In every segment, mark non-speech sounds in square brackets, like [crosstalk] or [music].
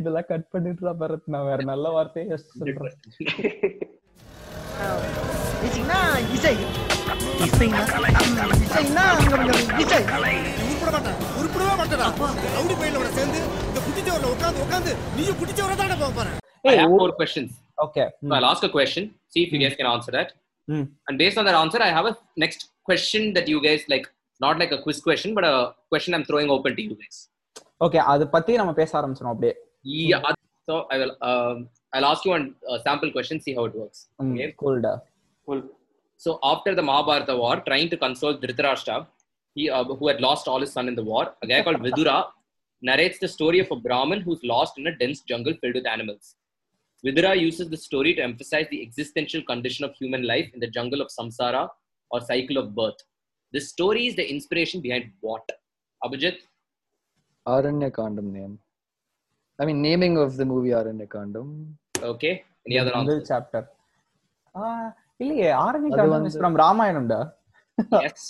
இதெல்லாம் கட் பண்ணிட்டு பரத் நான் வேற நல்ல வார்த்தையே சொல்றேன் இசைனா இசை இசைனா இசைனா இசை உருப்பட மாட்டேன் உருப்படவே மாட்டேடா ரவுடி பையனோட சேர்ந்து இந்த குட்டிச்சவரில் உட்காந்து உட்காந்து நீயும் குட்டிச்சவரை தானே போக போறேன் I have four questions. Okay So I'll ask a question, see if you guys can answer that. Hmm. And based on that answer, I have a next question that you guys like, not like a quiz question, but a question I'm throwing open to you guys. Okay அது பத்தி நம்ம பேச ஆரம்பிச்சிடும் அப்படியே Yeah. So I will. Um, I'll ask you one uh, sample question, see how it works. Okay. கூல்டா So after the Mahabharata war, trying to console Dhritarashtra, he uh, who had lost all his son in the war, a guy called Vidura narrates the story of a Brahmin who's lost in a dense jungle filled with animals. Vidura uses the story to emphasize the existential condition of human life in the jungle of samsara or cycle of birth. This story is the inspiration behind what? Abhijit? Aranya Kandam name. I mean, naming of the movie Aranya Kandam. Okay. Any other முதல் answers? Chapter இல்லையே ஆரண்ய அது காண்டம் வந்து- from ராமாயணம்டா yes.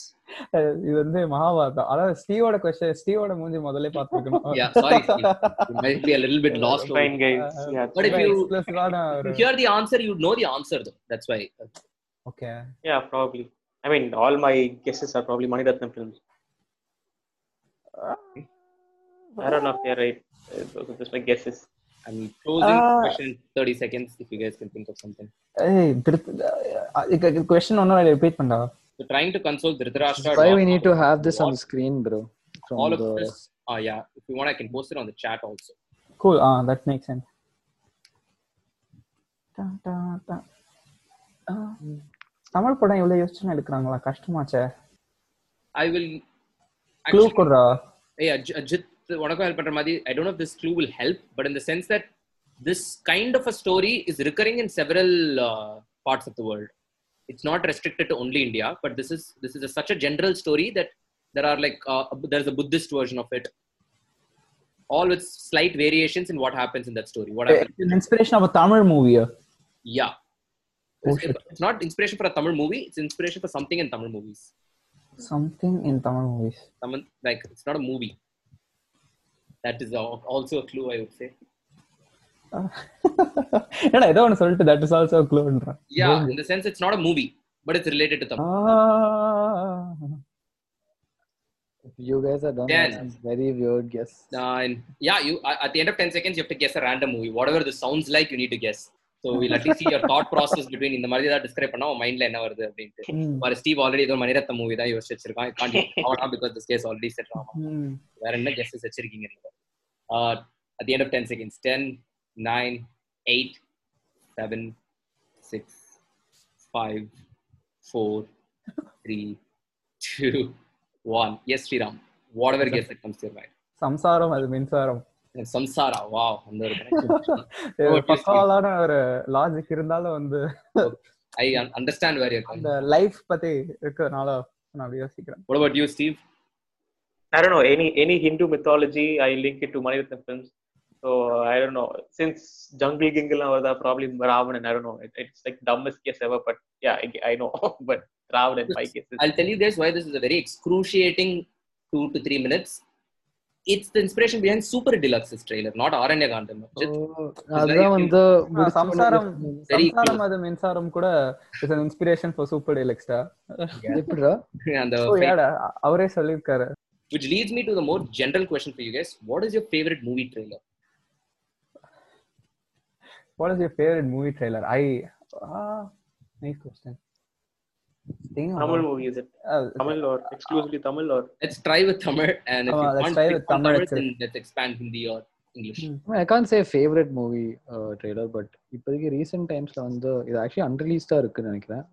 அஹ் இது வந்து மகாபாரதம் அதாவது ஸ்டீவோட question ஸ்டீவோட மூஞ்சி முதல்ல பாத்துக்கணும் Yeah, sorry. Steve. You might be a little bit lost. over- Fine, guys. Yeah. But if you, எக்ஸ்க்ளூசிவான if ஒரு you hear the answer, you know the answer though. That's why. Okay Yeah, probably. I mean, all my guesses are probably Maniratnam films. I don't know if they're right. Uh, Those are just my guesses. I'm closing Uh, question in 30 seconds if you guys can think of something. Hey question ஒன்னும் repeat பண்ணா So trying to console Dhritarashtra. Why we need to have this on the screen, bro? From all of the this. Oh yeah. If you want, I can post it on the chat also. Cool ah that make sense Tamil படம் எவ்வளவு யோசிச்சுன்னு எடுக்கிறாங்களா கஷ்டமாச்சே I will. Clue கொடுறா hey, Aj- I don't know if this clue will help, but in the sense that this kind of a story is recurring in several uh, parts of the world. It's not restricted to only India, but this is this is such a general story that there are like uh, there's a Buddhist version of it, all with slight variations in what happens in that story. What? It's an inspiration of a Tamil movie. Yeah. Oh, it's, it's not inspiration for a Tamil movie. It's inspiration for something in Tamil movies. Something in Tamil movies. Tamil, like it's not a movie That is al- also a clue, I would say. ஏடா ஏதோ ஒன்னு சொல்லிட்டு that is also க்ளூன்றா Yeah, in the sense it's not a movie, but it's related to Tamil. you guys are done. Ten. That's a very weird guess. Uh, and yeah, you uh, at the end of ten seconds you have to guess a random movie. Whatever this sounds like, you need to guess. So will at least see thought process between இந்த மாதிரி ஏதாவது describe பண்ணா மைண்ட்ல என்ன வருது அப்படின்ட்டு. மாதிரி Steve already ஏதோ மணிரத்த மூவி தான் யோசிச்சு வச்சிருக்கான். காண்ட் அவ்வளோ because this guess already set ஆகும் வேற என்ன கெஸ்டஸ் வச்சிருக்கீங்க நீங்க? At the end of ten seconds ten nine eight seven six five four three two one yes Sriram whatever guess it comes your mind Samsaram Adhu Minsaram. Samsara wow அந்த ஒரு. Oh, பக்காவான ஒரு logic இருந்தாலும் வந்து I un- understand where you're coming அந்த life பத்தி இருக்கிறதுனால நான் அப்படி யோசிக்கிறேன் what about you Steve I don't know any any Hindu mythology. I link it to Maniratnam films. So I don't know. Since Jungle Gingle the probably Ravanan. I don't know. It, it's like dumbest guess ever, but yeah, I, I know. but Ravanan, my guess is. I'll tell you guys why this is a very excruciating two to three minutes. It's the inspiration behind Super Deluxe's trailer, not Aranya Gandham. அதான் வந்து சம்சாரம் சம்சாரம் அது மின்சாரம் கூட is an inspiration for super டெலக்ஸ்டா எப்படிடா and the ஓ ஏடா அவரே சொல்லிருக்காரு which leads me to the more general question for you guys. What is your favorite movie trailer? What is your favorite movie trailer? I ah, nice question. Think about Tamil it. movie is it? Uh, Tamil or exclusively Tamil or? Let's try with Tamil, and if Oh, you let's can't try pick with from Tamil Tamil, itself. then let's expand Hindi or English. I Khan say favourite movie trailer but இப்போதைக்கு recent டைம்ஸ்ல வந்து இது actually அன்ரிலீஸ்டா இருக்குன்னு நினைக்கிறேன்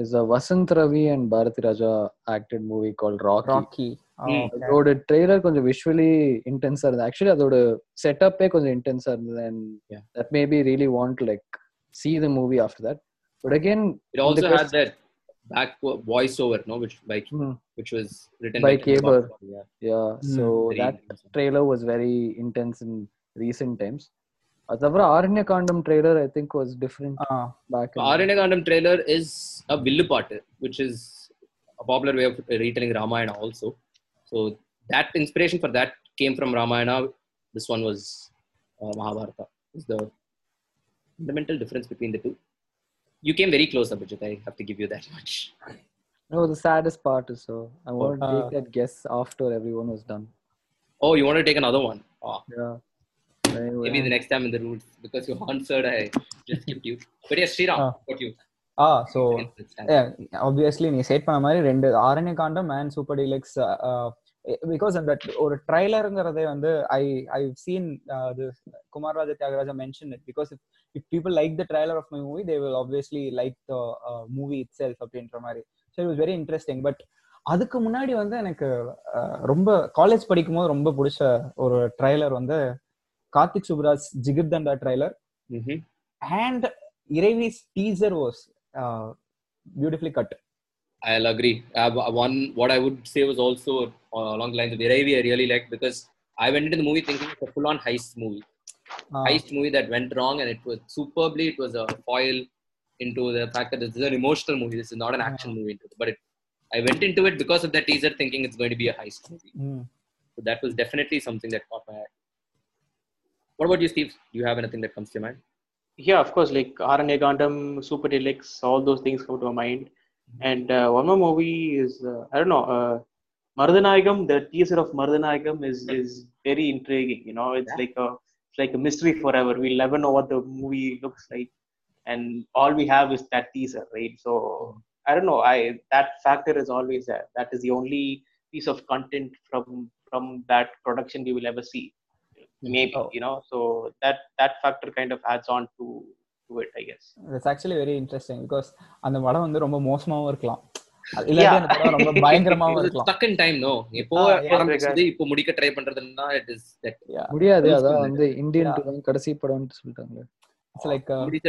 is Vasanth Ravi and Bharathi Raja acted movie call rakhi Rocky. Oh, Hmm. okay. அதோட trailer கொஞ்சம் visually இன்டென்ஸா இருந்தது ஆக்சுவலி அதோட செட்டப்பே கொஞ்சம் இன்டென்ஸா இருந்தது and Yeah. That maybe really want like see the movie after that but again It also the had quest- that back vo- voiceover, no, which by Hmm. which was written By Ken Kaber. Bhatt. Yeah, yeah so very that intense. trailer was very intense in recent times அது தவிர ஆரண்ய காண்டம் trailer I think was different Ah, back So Aranya Gandham trailer is a Villupattu, which is a popular way of retelling Ramayana also. So that inspiration for that came from Ramayana. this one was uh, Mahabharata. Is the fundamental difference between the two. You came very close, Abhijit. I have to give you that [laughs] much. No, the saddest part is so I wanted to Uh, take that guess after everyone was done. Oh, you want to take another one? Oh, Yeah. Anyway, maybe the next time in the roots because you answered, I just skipped you. But yes, Sriram, Ah. what you? Ah so obviously நீ set பண்ண மாதிரி ரெண்டு Aaranya Kaandam and super deluxe because அந்த ஒரு ட்ரைலருங்கிறதே வந்து I I seen இது Kumar Raja Thiagaraja mention it because if people like the trailer of my movie they will obviously like the movie itself அப்படின்ற மாதிரி so it was very interesting but அதுக்கு முன்னாடி வந்து எனக்கு uh, ரொம்ப college படிக்கும் போது ரொம்ப பிடிச்ச ஒரு ட்ரைலர் வந்து Karthik Subbaraj Jigarthanda trailer Mm-hmm. and Iravi's teaser was uh, beautifully cut. I'll agree. Uh, one, what I would say was also uh, along the lines of Iraivi, I really liked because I went into the movie thinking it's a full-on heist movie. Uh, heist movie that went wrong and it was superbly it was a foil into the fact that this is an emotional movie this is not an action movie but it, i went into it because of that teaser thinking it's going to be a heist movie. Mm. so that was definitely something that caught my eye. What about you steve? Do you have anything that comes to your mind? Yeah, of course, like Aranya Kandam, Super Deluxe, all those things come to my mind. And uh, one more movie is uh, I don't know, uh, Marudhanayagam, the teaser of Marudhanayagam is is very intriguing. You know, it's yeah. like a it's like a mystery forever. We'll never know what the movie looks like, and all we have is that teaser, right? So I don't know. I that factor is always there. That is the only piece of content from from that production we will ever see. Maybe oh. you know. So that that factor kind of adds on to to it, I guess. That's actually very interesting because அந்த படம் வந்து ரொம்ப மோசமாகவும் இருக்கலாம் ரொம்ப பயங்கரமாவும் இருக்கலாம் no இப்போ Ah, yeah, ஆரம்பிச்சது இப்போ முடிக்க ட்ரை பண்றதுன்னா முடியாது அதான். வந்து இந்தியன் Yeah. டூ தான் கடைசி படம்னு சொல்லிட்டாங்க இட்ஸ் லைக் 2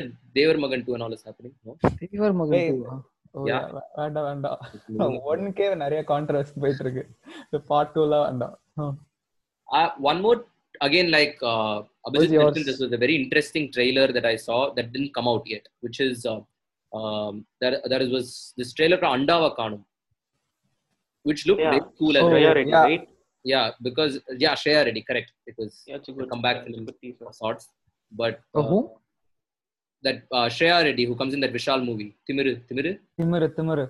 தேவர் மகன் Hey. two ஆ? Yeah. வேண்டாம் வேண்டாம் ஒன்கே நிறைய கான்ட்ரவர்சி போயிட்டு இருக்கு பார்ட் வேண்டாம் Hmm. Uh, one more again, like uh, Abhijit mentioned, this was a very interesting trailer that I saw that didn't come out yet, which is uh, um, there. There was this trailer for Andava Kanum, which looked Yeah. very cool as Oh, well. Shreya Reddy, yeah. right Yeah, because yeah, Shreya Reddy, correct. It was yeah it's a a good comeback yeah, it's a film good teaser. of sorts, but Oh, uh, who? that uh, Shreya Reddy who comes in that Vishal movie, Timiru, Timiru, திமிரு திமிரு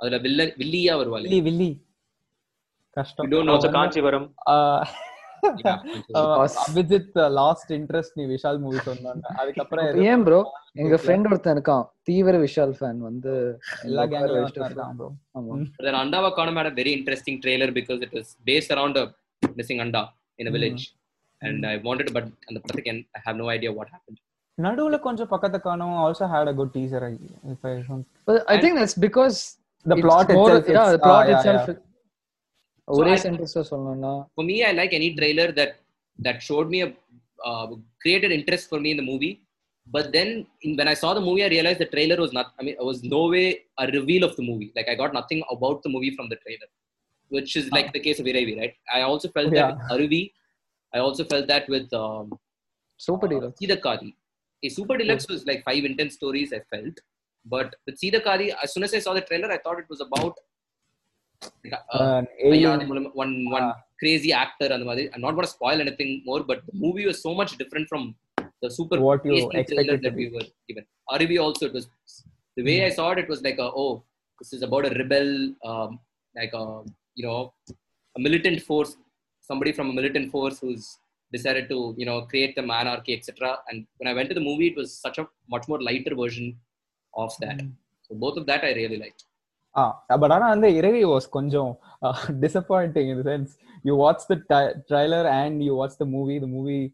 அதுல villain வில்லியா வருவாள் வில்லி வில்லி கஷ்டம் You don't know also Abhijit last interest நீ Vishal movie சொன்னாங்க அதுக்கப்புறம் ஏன் ப்ரோ எங்க ஃப்ரெண்ட் ஒருத்தன் இருக்கான் தீவிர விஷால் ஃபேன் வந்து எல்லா வச்சுட்டு இருக்கான் ப்ரோ ஆமா then Andava Kanam had a very interesting trailer because it was based around a missing Anda in a Mm. village. And I wanted to, but and the again, I have no idea what happened. நடுவுல கொஞ்சம் பக்கத்து காணும் also had a good teaser I But I think that's because the it's plot more- itself for me i like any trailer that that showed me a uh, created interest for me in the movie. But then when i saw the movie i realized the trailer was not i mean it was no way a reveal of the movie. Like i got nothing about the movie from the trailer which is like the case of Iraivi, right? I also felt that with Aruvi. i also felt that with um, super uh, deluxe. Uh, A super deluxe was like five intense stories i felt. But with Sida Kari, as soon as i saw the trailer i thought it was about one one crazy actor அந்த மாதிரி not what spoil anything more but movie was so much different from the super what you that we were given. Aruvi also it was the way. I saw it. It was like a, oh, this is about a rebel, um, like a you know, a militant force, somebody from a militant force who's decided to you know create the anarchy, etc. And when I went to the movie, it was such a much more lighter version of that. Mm. So both of that I really liked but but ஆனா அந்த இறகை was disappointing in the sense you watch the trailer and you watch the movie, the movie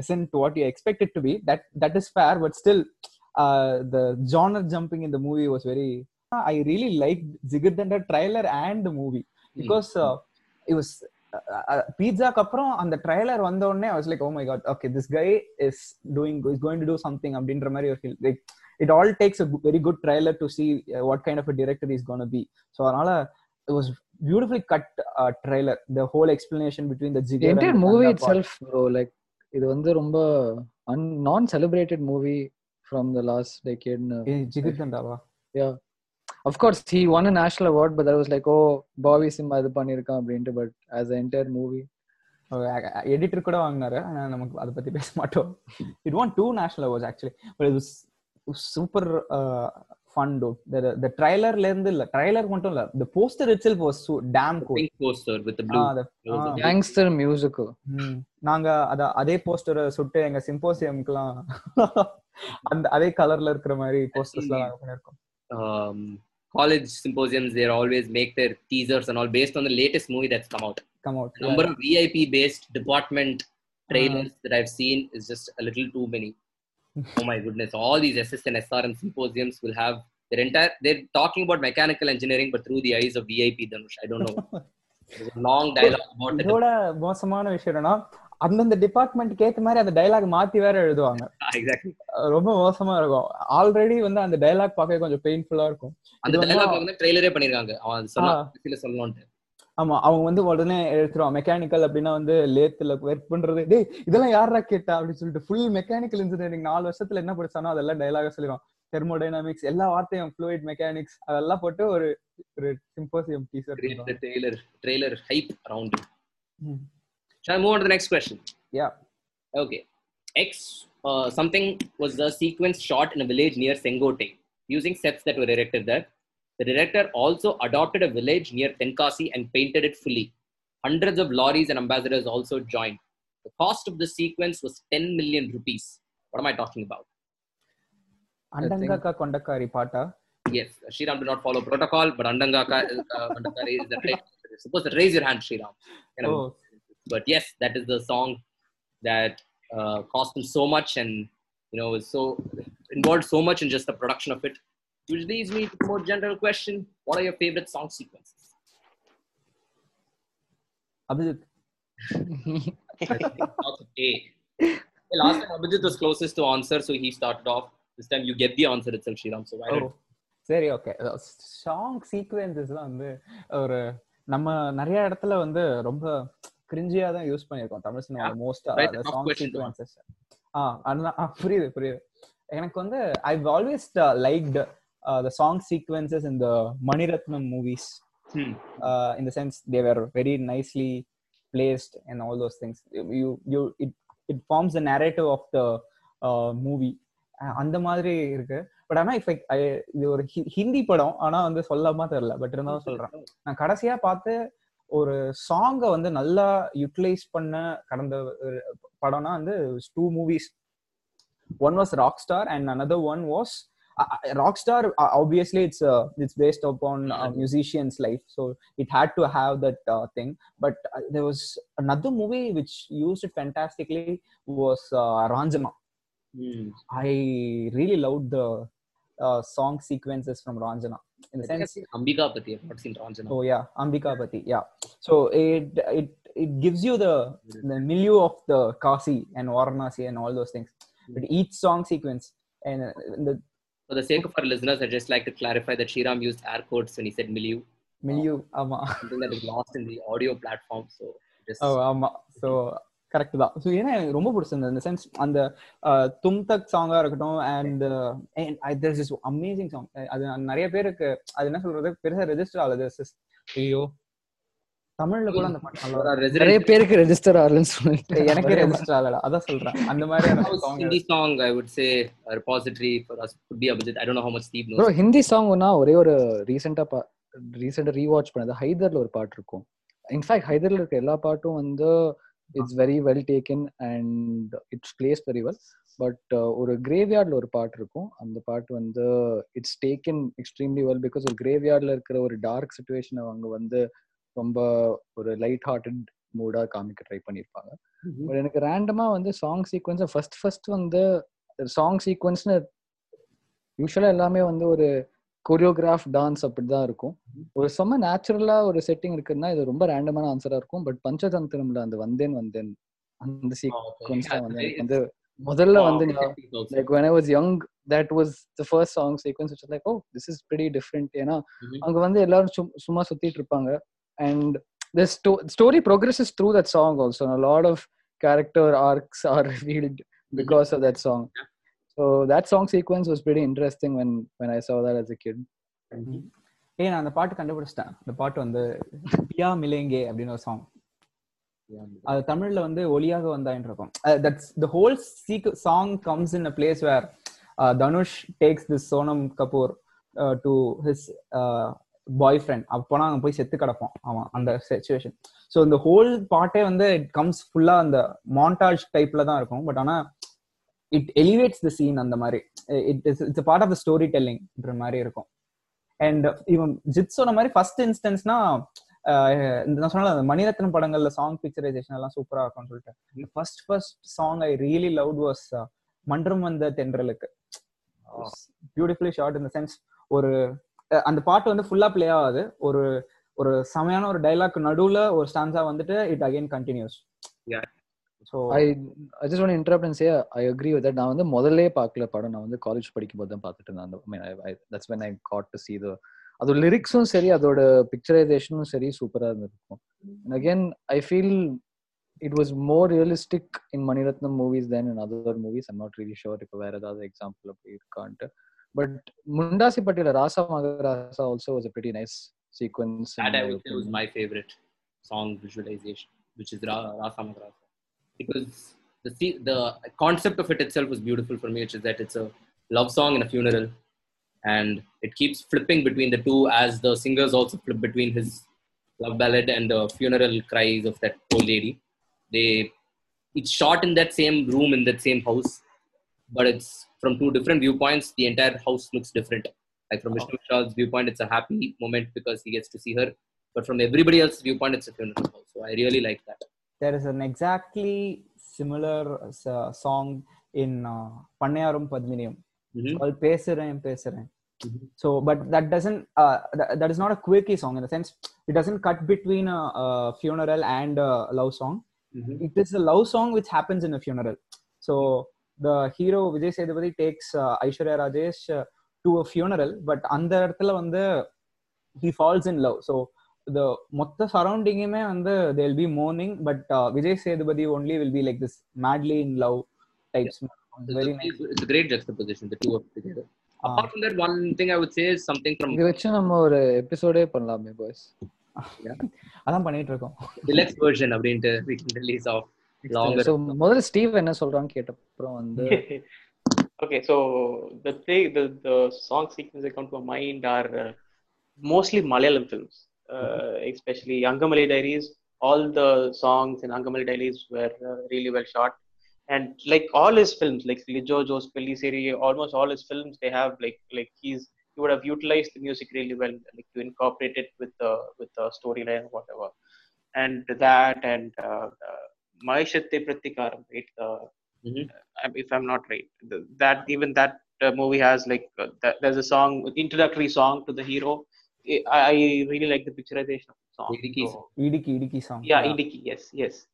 isn't what you expect it to be. That that is fair but still the genre jumping in the movie was very i really liked Jigarthanda the trailer and the movie. Hmm. Because uh, it was பீட்சாக்கு அப்புறம் அந்த trailer வந்த உடனே was like oh my God okay this guy is doing is going to do something அப்படின்ற மாதிரி ஒரு feel like it all takes a very good trailer to see what kind of director is gonna be so அதனால it was beautifully cut trailer the whole explanation between the Jigar entire movie itself bro like இது வந்து ரொம்ப அன் நான் celebrated movie from the last டெக்கேட்னு Jigar தண்டாவா yeah of course he won a national award but was like oh Bobby Simha அது பண்ணியிருக்கான் அப்படின்ட்டு. But as entire movie editor கூட வாங்கினாரு. ஆனால் நமக்கு அதை பற்றி பேச மாட்டோம். It won two national awards actually but இது சூப்பர் ஃபன் த ட்ரைலர்ல இருந்து இல்ல ட்ரைலர் மட்டும் இல்ல. The poster itself was so damn cool poster with the blue gangster music நாங்க அத அதே போஸ்டர் சுட்டு எங்க சிம்போசியம்க்குலாம் அந்த அதே கலர்ல இருக்கிற மாதிரி போஸ்டர்ஸ்லாம் நாங்க பண்ணிருக்கோம் college symposiums, they always make their teasers and all based on the latest movie that's come out. Come out. The number yeah. of VIP based department uh-huh. trailers uh-huh. that I've seen is just a little too many. [laughs] oh my goodness! All these SS and SRM symposiums will have their entire. They're talking about mechanical engineering, but through the eyes of VIP Dhanush. I don't know. [laughs] Long a long dialogue about என்னன்னா அந்தந்த டிபார்ட்மெண்ட்க்கு ஏத்த மாதிரி அந்த dialogue மாத்தி வேற எழுதுவாங்க. ரொம்ப மோசமா இருக்கும். ஆல்ரெடி வந்து அந்த டைலாக் பார்க்க கொஞ்சம் பெயின்ஃபுல்லா இருக்கும். அந்த இது வந்து- ட்ரெய்லரே பண்ணிருக்காங்க. அவன் ஆமா அவங்க வந்து உடனே எழுத்துருவான் மெக்கானிக்கல் அப்படின்னா வந்து லேத்துல ஒர்க் பண்றது. டேய் இதெல்லாம் யாரா கேட்டா? அப்படின்னு சொல்லிட்டு ஃபுல் மெக்கானிக்கல் இன்ஜினியரிங் நாலு வருஷத்துல என்ன படிச்சானோ அதெல்லாம் டைலாக சொல்லிடுவான். தெர்மோடைனாமிக்ஸ் எல்லா வார்த்தையும் ஃப்ளூயிட் மெக்கானிக்ஸ் அதெல்லாம் போட்டு ஒரு ஒரு symposium teaser trailer hype around. it. Shall I move on to the next question? Yeah. Okay. X uh, something was a sequence shot in a village near Sengottai using sets that were erected there. The director also adopted a village near Tenkasi and painted it fully. Hundreds of lorries and ambassadors also joined. The cost of the sequence was 10 million rupees. What am I talking about? Andangaka Kondakari Pata. Yes, Shriram did not follow protocol, but Andangaka uh, Kondakari is the right. Supposed to raise your hand, Shriram. Oh, but yes that is the song that uh, cost him so much and you know is so involved so much in just the production of it which leads me to a more general question what are your favorite song sequences Abhijit [laughs] okay Hey, last time Abhijit was closest to answer so he started off this time you get the answer itself Sriram so why O don't சரி okay song சீக்வன்சஸ்லாம் வந்து ஒரு நம்ம நிறைய இடத்துல வந்து ரொம்ப கிரிஞ்சியா தான் use பண்ணிருக்கோம் தமிழ் சினிமாவில் மோஸ்டா சாங்ஸ் ஆ அதுதான். புரியுது புரியுது. எனக்கு வந்து I always liked the song sequences இந்த Mani Ratnam movies in the sense they were very nicely placed and all those things you you it it forms the narrative of the movie அந்த மாதிரி இருக்கு. But ஆனா if இது ஒரு ஹிந்தி படம். ஆனா வந்து சொல்லாம தெரியல. பட் இருந்தாலும் சொல்றேன். [laughs] நான் கடைசியா பார்த்து ஒரு சாங்கை வந்து நல்லா யூட்டிலைஸ் பண்ண கடந்த ஒரு படம்னா வந்து two movies one was rockstar and another one was rockstar obviously it's it's based upon musicians life so it had to have that uh, thing but uh, there was another movie which used it fantastically was uh, ranjana Hmm. i really loved the in sense. ambikapati i've not seen ranjana oh yeah ambikapati yeah. So it it it gives you the the milieu of the kasi and varanasi and all those things. Hmm. But each song sequence uh, and the for the sake of our listeners i'd just like to clarify that Sriram used air quotes when he said milieu. Milieu um, ama something that is lost in the audio platform so just oh ama so correct தான். So ஏன்னா எனக்கு ரொம்ப பிடிச்சிருந்தது. இந்த sense அந்த தும் தக் சாங்கா இருக்கட்டும் and there's this amazing song அது நிறைய பேருக்கு அது என்ன சொல்றது? பெருசா ரெஜிஸ்டர் ஆகுது. ஐயோ. தமிழ்ல கூட அந்த பாட்டு. நிறைய பேருக்கு ரெஜிஸ்டர் ஆகலன்னு சொல்லிட்டு. எனக்கே ரெஜிஸ்டர் ஆகல. அதான் சொல்றேன். அந்த மாதிரியான house song Hindi song, I would say a repository for us could be Abhijit. I don't know how much Steve knows. Bro Hindi சாங்னா ஒரே ஒரு ரீசெண்டா பா ரீசெண்டா ரீவாட்ச் பண்ணது. ஹைதர்ல ஒரு பாட்டு இருக்கும். இன்ஃபேக்ட் ஹைதர்ல இருக்க எல்லா பாட்டும் வந்து it's very well taken and it's place very well but ஒரு கிரேவ்யார்ட்ல ஒரு பாட்டு இருக்கும். அந்த பாட்டு வந்து it's taken extremely well because ஒரு கிரேவ்யார்ட்ல இருக்கிற ஒரு டார்க் சுச்சுவேஷன் அவங்க வந்து ரொம்ப ஒரு லைட் ஹார்ட்டட் மூடா காமிக்க ட்ரை பண்ணியிருப்பாங்க பட் எனக்கு ரேண்டமா வந்து சாங் சீக்வன்ஸ் ஃபர்ஸ்ட் ஃபர்ஸ்ட் வந்து சாங் சீக்வன்ஸ்னு யூஸ்வலா எல்லாமே வந்து ஒரு கொரியோகிராஃப் டான்ஸ் அப்படிதான் இருக்கும் ஒரு செம்ம நேச்சுரலா ஒரு செட்டிங் இருக்குன்னா இது ரொம்ப ரேண்டமான ஆன்சரா இருக்கும் பட் பஞ்சதந்திரம்ல அந்த வந்தேன் வந்தேன் அந்த சீக்வன்ஸ் வந்து எனக்கு வந்து முதல்ல வந்து like when I was young that was the first song sequence which was like oh this is pretty different ஏன்னா அங்க வந்து எல்லாரும் சும்- சும்மா சுத்திட்டு இருப்பாங்க and the sto- story progresses through that song also and a lot of character arcs are revealed because of that song so that song sequence was pretty interesting when when I saw that as a kid. Mm-hmm. ஏய் நான் அந்த பாட்டு கண்டுபிடிச்சிட்டேன். அந்த பாட்டு வந்து பியா மிலேங்கே அப்படின்னு ஒரு சாங் அது தமிழ்ல வந்து ஒளியாக வந்தாயின் இருக்கும். That's the whole seek song comes in a place where Dhanush takes this Sonam Kapoor to his boyfriend அப்போனா அங்க போய் செத்து கிடப்போம் அவன் அந்த சுச்சுவேஷன் ஸோ இந்த ஹோல் பாட்டே வந்து இட் கம்ஸ் ஃபுல்லா அந்த மாண்டாஜ் டைப்ல தான் இருக்கும். பட் ஆனா இட் எலிவேட்ஸ் த சீன் அந்த மாதிரி. It is it's part of the story டெல்லிங்ன்ற மாதிரி இருக்கும். அண்ட் இவன் ஜித் சொன்ன மாதிரி ஃபர்ஸ்ட் இன்ஸ்டன்ஸ்னா நான் சொன்ன மணிரத்னம் படங்கள்ல சாங் பிக்சரைசேஷன் எல்லாம் சூப்பரா இருக்கும்னு சொல்லிட்டு. First first song I really loved was மன்றம் வந்த தென்றலுக்கு. பியூட்டிஃபுல்லி ஷார்ட் இந்த சென்ஸ் ஒரு அந்த பாட்டு வந்து ஃபுல்லா பிளே ஆகாது. ஒரு ஒரு செமையான ஒரு டைலாக் நடுவுல ஒரு ஸ்டான்ஸா வந்துட்டு it again continues so I I just want interrupt and say I agree with that நான் வந்து முதல்லே பார்க்கல படம். நான் வந்து காலேஜ் படிக்கும் போது தான் பார்த்துட்டு இருந்தேன் அந்த mean that's when I got to see the அதோட லிரிக்ஸும் சரி அதோட பிக்சரைசேஷனும் சரி சூப்பரா இருந்திருக்கும். Again I feel it was more realistic in Mani Ratnam movies then in other movies I'm not really sure இப்போ வேற ஏதாவது எக்ஸாம்பிள் அப்படி இருக்கான்ட்டு. பட் முண்டாசி பட்டியல ராசா மகராசா also was a pretty nice sequence That I would say was my favorite song visualization, which is Ra- Rasa Magrasa. Because the the concept of it itself was beautiful for me, which is that it's a love song in a funeral, and it keeps flipping between the two as the singers also flip between his love ballad and the funeral cries of that old lady. They it's shot in that same room in that same house, but it's from two different viewpoints. The entire house looks different. Like from Vishnu Vishal's viewpoint, it's a happy moment because he gets to see her. But from everybody else's viewpoint, it's a funeral house. So I really like that there is an exactly similar uh, song in uh, Pannaiyarum Padminiyum mm-hmm. called Pesaren Pesaren. Mm-hmm. So, but that doesn't, uh, that is not a quirky song in the sense it doesn't cut between a, a funeral and a love song. Mm-hmm. It is a love song which happens in a funeral. So, the hero Vijay Sethupathi takes uh, Aishwarya Rajesh uh, to a funeral, but அந்த இடத்துல வந்து he falls in love. So, த மொத்த சரௌண்டிங்குமே வந்து they'll be morning but Vijay Sethupathi only will be like this madly in love types very great justification the two one thing I would something from நம்ம ஒரு எபிசோடே பண்ணலாமே boys [laughs] அதான் பண்ணிட்டு இருக்கோம் deluxe version அப்படினு முதல்ல ஸ்டீவ் என்ன சொல்றாங்க கேட்ட அப்புறம் வந்து [laughs] okay so the thing the, the song sequences that come to my especially Angamaly Diaries. All the songs in Angamaly Diaries were uh, really well shot. And like all his films, like Lijo Jose Pellissery, almost all his films, they have like like he's he would have utilized the music really well, like to incorporate it with the with the storyline or whatever. And that and uh, uh, Maheshinte Prathikaaram, right? Uh, Mhm. uh, if I'm not right, that even that uh, movie has like uh, that, there's a song, introductory song to the hero. I really like the picturization of the song. Idukki, so, Idukki, song. Yeah, yeah, Idukki. Yes, yes.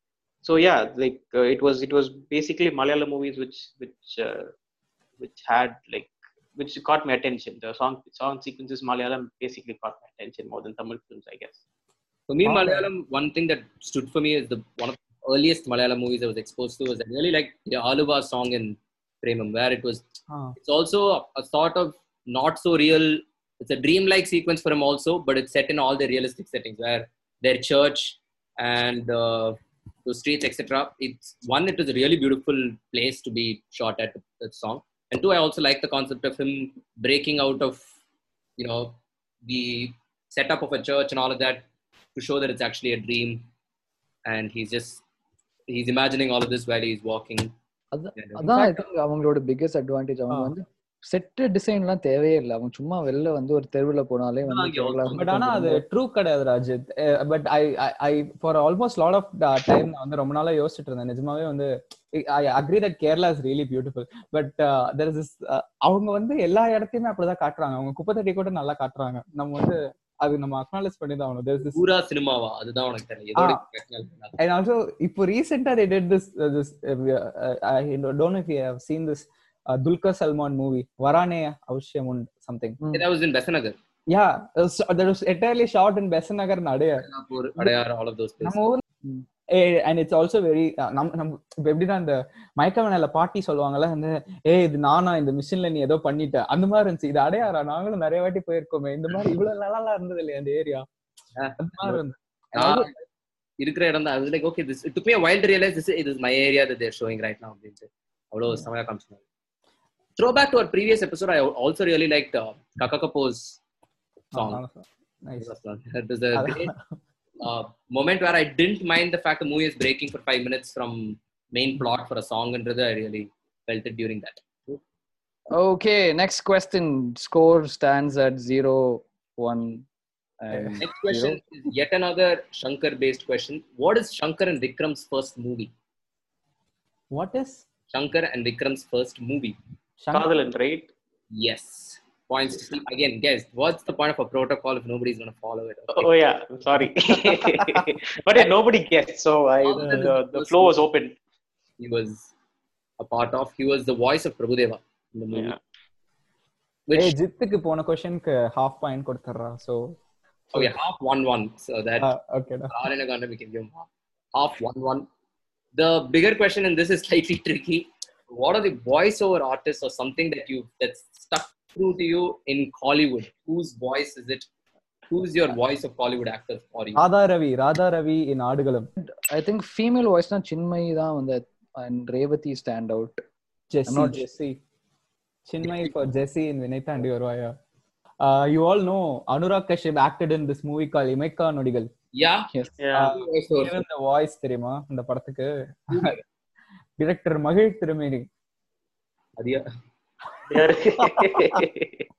So yeah, like uh, it was it was basically Malayalam movies which which uh, which had like which caught my attention. The song song sequences Malayalam basically caught my attention more than Tamil films, I guess. For me. Malayalam one thing that stood for me is the one of the earliest Malayalam movies I was exposed to was I really like the Aluva song in Premam, where it was. Huh. It's also a sort of not so real It's a dreamlike sequence for him also, but it's set in all the realistic settings where their church and uh, the streets, etc. It's one, it is a really beautiful place to be shot at that song, and two, I also like the concept of him breaking out of, you know, the setup of a church and all of that to show that it's actually a dream, and he's just he's imagining all of this while he's walking. அதான் And, அதான் I think அவங்களோட biggest advantage அவங்க ஆ. வந்து set டிசைன்லாம் தேவையே இல்லை. அவங்க சும்மா வெளில வந்து ஒரு தெருவுல போனாலே வந்து பட் ஆனா அது ட்ரூ கிடையாது Rajith. But I I for almost lot of time நான் வந்து ரொம்ப நாளா யோசிச்சுட்டு இருந்தேன். நிஜமாவே வந்து I agree that Kerala is really beautiful but there is அவங்க வந்து எல்லா இடத்தையுமே அப்படிதான் காட்டுறாங்க. அவங்க குப்பை தட்டி கூட நல்லா காட்டுறாங்க. நம்ம வந்து அது நம்ம அக்னாலேஜ் பண்ணி தான் ஆகணும் there's this பூரா சினிமாவா? அதுதான் உனக்கு தெரியல and also இப்போ ரீசெண்டா they did this uh, this uh, uh, I don't know if you uh, Dulquer Salman movie Varane Avshyamund something. That was in Besanagar. yeah it was, that was entirely shot in Besanagar Nadaya. Belapur, Adayar, all of those places. நம்ம ஊர்ல and it's also very நம்ம நம்ம இப்போ எப்படின்னா இந்த மயக்கவனையில பாட்டி சொல்லுவாங்கல்ல வந்து ஏய் இது நானா? இந்த மிஷின்ல நீ ஏதோ பண்ணிட்ட. அந்த மாதிரி இருந்துச்சு. இது அடையாரா? நாங்களும் நிறைய வாட்டி போயிருக்கோமே. இந்த மாதிரி இவ்வளவு நல்லா இருந்தது இல்லையா அந்த ஏரியா. அந்த மாதிரி இருந்துச்சு. நான் இருக்கிற இடம் தான். Okay this took me while realise this இது my area that they're showing right now அப்படின்ட்டு. அவ்வளோ செமையா காமிச்சாங்க Throwback to our previous episode, I also really liked uh, Kaka Kapoor's song. Oh, nice. [laughs] was a great, [laughs] uh, moment where I didn't mind the fact the movie is breaking for five minutes from main plot for a song, and rather I really felt it during that. Okay, next question. Score stands at zero one. Next question zero. is yet another Shankar-based question. What is Shankar and Vikram's first movie? What is Shankar and Vikram's first movie? Kadalan, right? Yes. Points to see. Again, guys, what's the point of a protocol if nobody's going to follow it? Okay. Oh yeah, I'm sorry. [laughs] but yeah, nobody guessed, so I the, the flow was open. He was a part of, he was the voice of Prabhudeva in the movie. Yeah. Which, ஏய் ஜித்துக்கு போன கொஸ்டினுக்கு half point கொடுத்துறா so oh yeah, half 1 1. So that ஓகேடா Aranaganda we can give him half, half 1 1. The bigger question, and this is slightly [laughs] tricky what are the voiceover artists or something that you that's stuck through to you in Hollywood? Whose voice is it? Who's your voice of Hollywood actors for you? Radha Ravi, Radha Ravi in Adugalam. I think female voice na Chinmayi da vandha and Revati stand out. Jesse. I'm not Jesse. Chinmayi for Jesse in Vinay Thandi Varvaya. Uh, you all know Anurag Kashyap acted in this movie called Imaika Nodigal. Yeah. Yes. Yeah. Uh, the voice தெரியுமா இந்த படத்துக்கு director மகிழ் திருமேனி.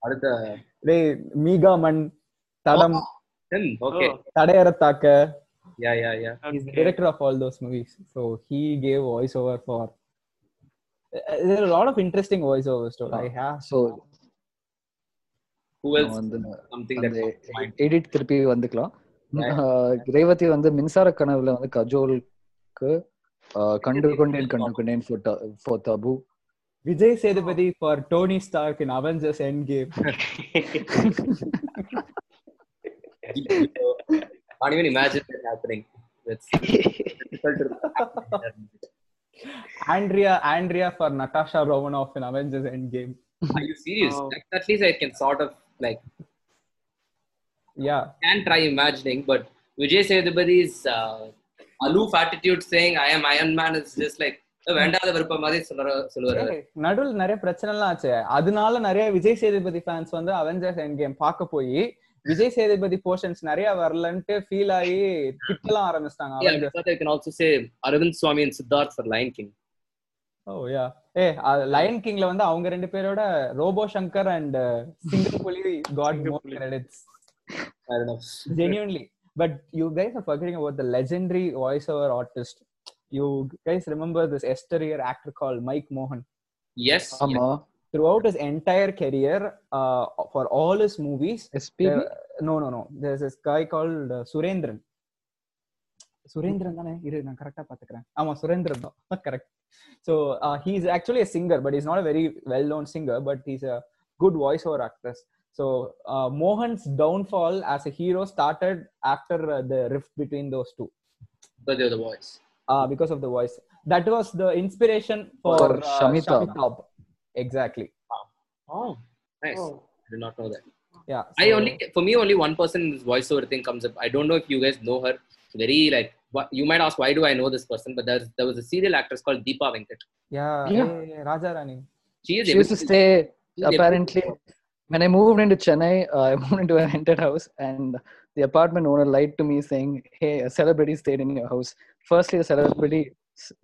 அடுத்த டேய் மீகா மண் தடம் him. Okay. Oh, தடையற தாக்க Yeah, yeah, yeah. he's the okay. director of all those movies so he gave voiceover for Uh, there are a lot of interesting voiceovers too. I have So Who else? வந்து Something அந்த that comes to mind. Edit திருப்பி வந்துக்கலாம் ரேவதி வந்து மின்சார கனவுல வந்து கஜோலுக்கு For Kandukondain for for Tabu Vijay Sethupathi for Tony Stark in Avengers Endgame Can't even imagine that happening. That's Andrea, Andrea for Natasha Romanoff in Avengers Endgame. Are you serious? At least I can sort of like. Yeah. Can try imagining, but Vijay Sethupathi is uh, aloof attitude saying I am Iron Man is just like வேண்டாத விருப்ப மாதிரி சொல்ற சொல்லுவாரு நடுவுல நிறைய பிரச்சனை எல்லாம் ஆச்சு அதனால நிறைய விஜய் சேதுபதி ஃபேன்ஸ் வந்து அவெஞ்சர்ஸ் எண்ட் கேம் பார்க்க போய் விஜய் சேதுபதி போர்ஷன்ஸ் நிறைய வரலன்ட்டு ஃபீல் ஆகி திட்டலாம் ஆரம்பிச்சிட்டாங்க Arvind Swamy and Siddharth for Lion King. Oh yeah A Lion கிங்ல வந்து அவங்க ரெண்டு பேரோட Robo Shankar and Singampuli got more Singapuli. Credits I don't know. genuinely but you guys are forgetting about the legendary voiceover artist you guys remember this exterior actor called mike mohan Yes. ஆமா throughout his entire career uh, for all his movies SPB there- no no no there's this guy called uh, surendran Surendran தானே இரு நான் கரெக்டா பாத்துக்கிறேன் ஆமா சுரேந்திரன் தான் correct so he's actually a singer but he's not a very well known singer but he's a good voice over actress so uh, mohan's downfall as a hero started after uh, the rift between those two But they're the voice. uh, because of the voice that was the inspiration for, For uh, Shamitabh. Shamitabh. exactly Oh, nice. Oh. I did not know that. yeah I only for me only one person in this voiceover thing comes up. I don't know if you guys know her. Very like what, you might ask why do I know this person, but there's there was a serial actress called Deepa Venkat. yeah, Yeah. hey, raja rani She is She used to stay she is able to- apparently when I moved into Chennai, uh, I [laughs] moved into a rented house, and the apartment owner lied to me saying, "Hey, a celebrity stayed in your house." Firstly, the celebrity,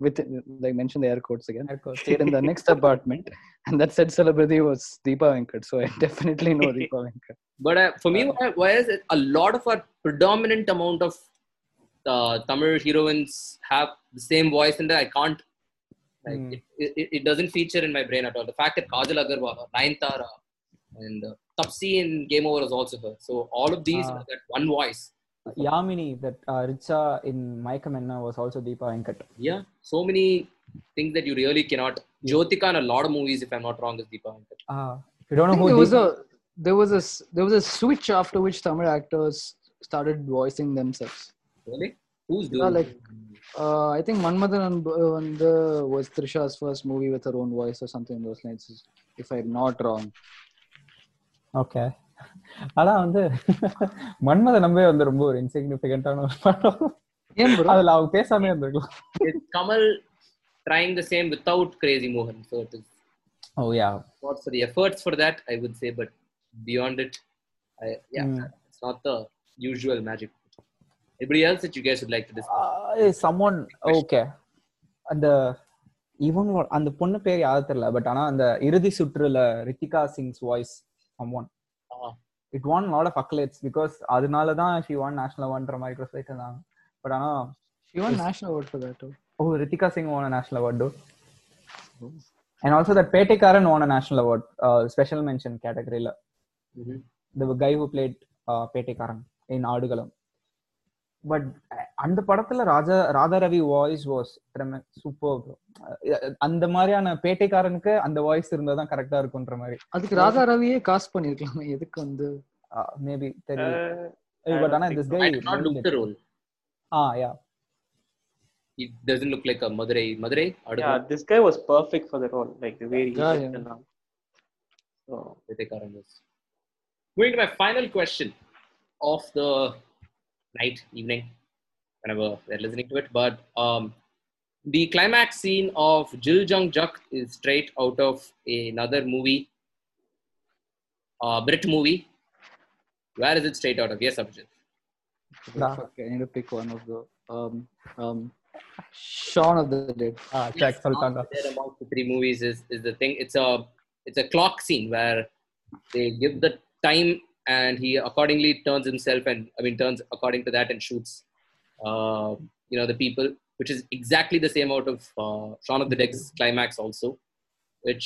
with like mentioned the air quotes again, stayed in the next apartment, [laughs] and that said celebrity was Deepa Venkat. So I [laughs] definitely know Deepa Venkat. But uh, for me, why, why is it a lot of our predominant amount of uh, Tamil heroines have the same voice, and I can't. Like Hmm. it, it, it doesn't feature in my brain at all. The fact that Kajal Agarwal, Nayanthara, and uh, Taapsee in Game Over is also her. So all of these have that one voice. Yamini, that uh, Richa in Mayakkam Enna was also Deepa Venkat. Yeah, so many things that you really cannot. Jyotika in a lot of movies, if I'm not wrong, is Deepa Venkat. Uh, if you don't know who there was Deepa, a there was a s- there was a switch after which Tamil actors started voicing themselves. Really? Who's doing? Yeah, like uh, I think Manmadan and uh, and, uh, was Trisha's first movie with her own voice or something in those lines, if I'm not wrong. Okay ஆனா வந்து மன்மத நம்பே வந்து ரொம்ப ஒரு இன்சிக்னிபிகண்டான ஒரு படம் ஏன் bro அதுல அவங்க பேசாம இருந்திருக்கலாம் Kamal trying the same without Crazy Mohan. So it is oh yeah not for the efforts for that, I would say, but beyond it, I, yeah, Mm. it's not the usual magic. Anybody else that you guys would like to discuss? சம்மன் okay அந்த இவன் அந்த பொண்ணு பேர் யாரும் தெரியல but ஆனா அந்த இறுதி சுற்றுல ரித்திகா சிங்ஸ் வாய்ஸ் சம்மன் Ah. It won lot of accolades because அதனால தான் ஷி வான் நேஷனல் அவார்ட்ன்ற மாதிரி கூட சொல்லிட்டு இருந்தாங்க. பட் ஆனா she won national award for that too. Oh Ritika Singh won national award and also that Pettaikaran won national award special mention கேட்டகரியில the guy who played uh, Pettaikaran in Aadukalam but அந்த படத்துல Raja Radha Ravi voice was super அந்த மாதிரியான பேட்டைக்காரனுக்கு அந்த voice இருந்தா தான் கரெக்டா இருக்கும்ன்ற மாதிரி அதுக்கு ராதா ரவியே காஸ்ட் பண்ணிருக்கலாமே எதுக்கு வந்து மேபி தெரியல Uh, பட் ஆனா this. Guy I did not look the role. Ah yeah It doesn't look like a Madurai. Madurai? yeah, this guy was perfect for the role, like the way he Yeah, yeah. So. Moving to my final question of the night, evening, whenever they're listening to it. But um, the climax scene of Jil Jung Juk is straight out of another movie, a Brit movie. Where is it straight out of? Yes, Abhijit. Nah, okay, I need to pick one of the um, um, Shaun of the Dead. Ah, Jack yes, Sultana. The three movies is, is the thing. It's a it's a clock scene where they give the time and he accordingly turns himself and I mean turns according to that and shoots uh, you know the people, which is exactly the same out of uh, Shaun of the Dead's climax also, which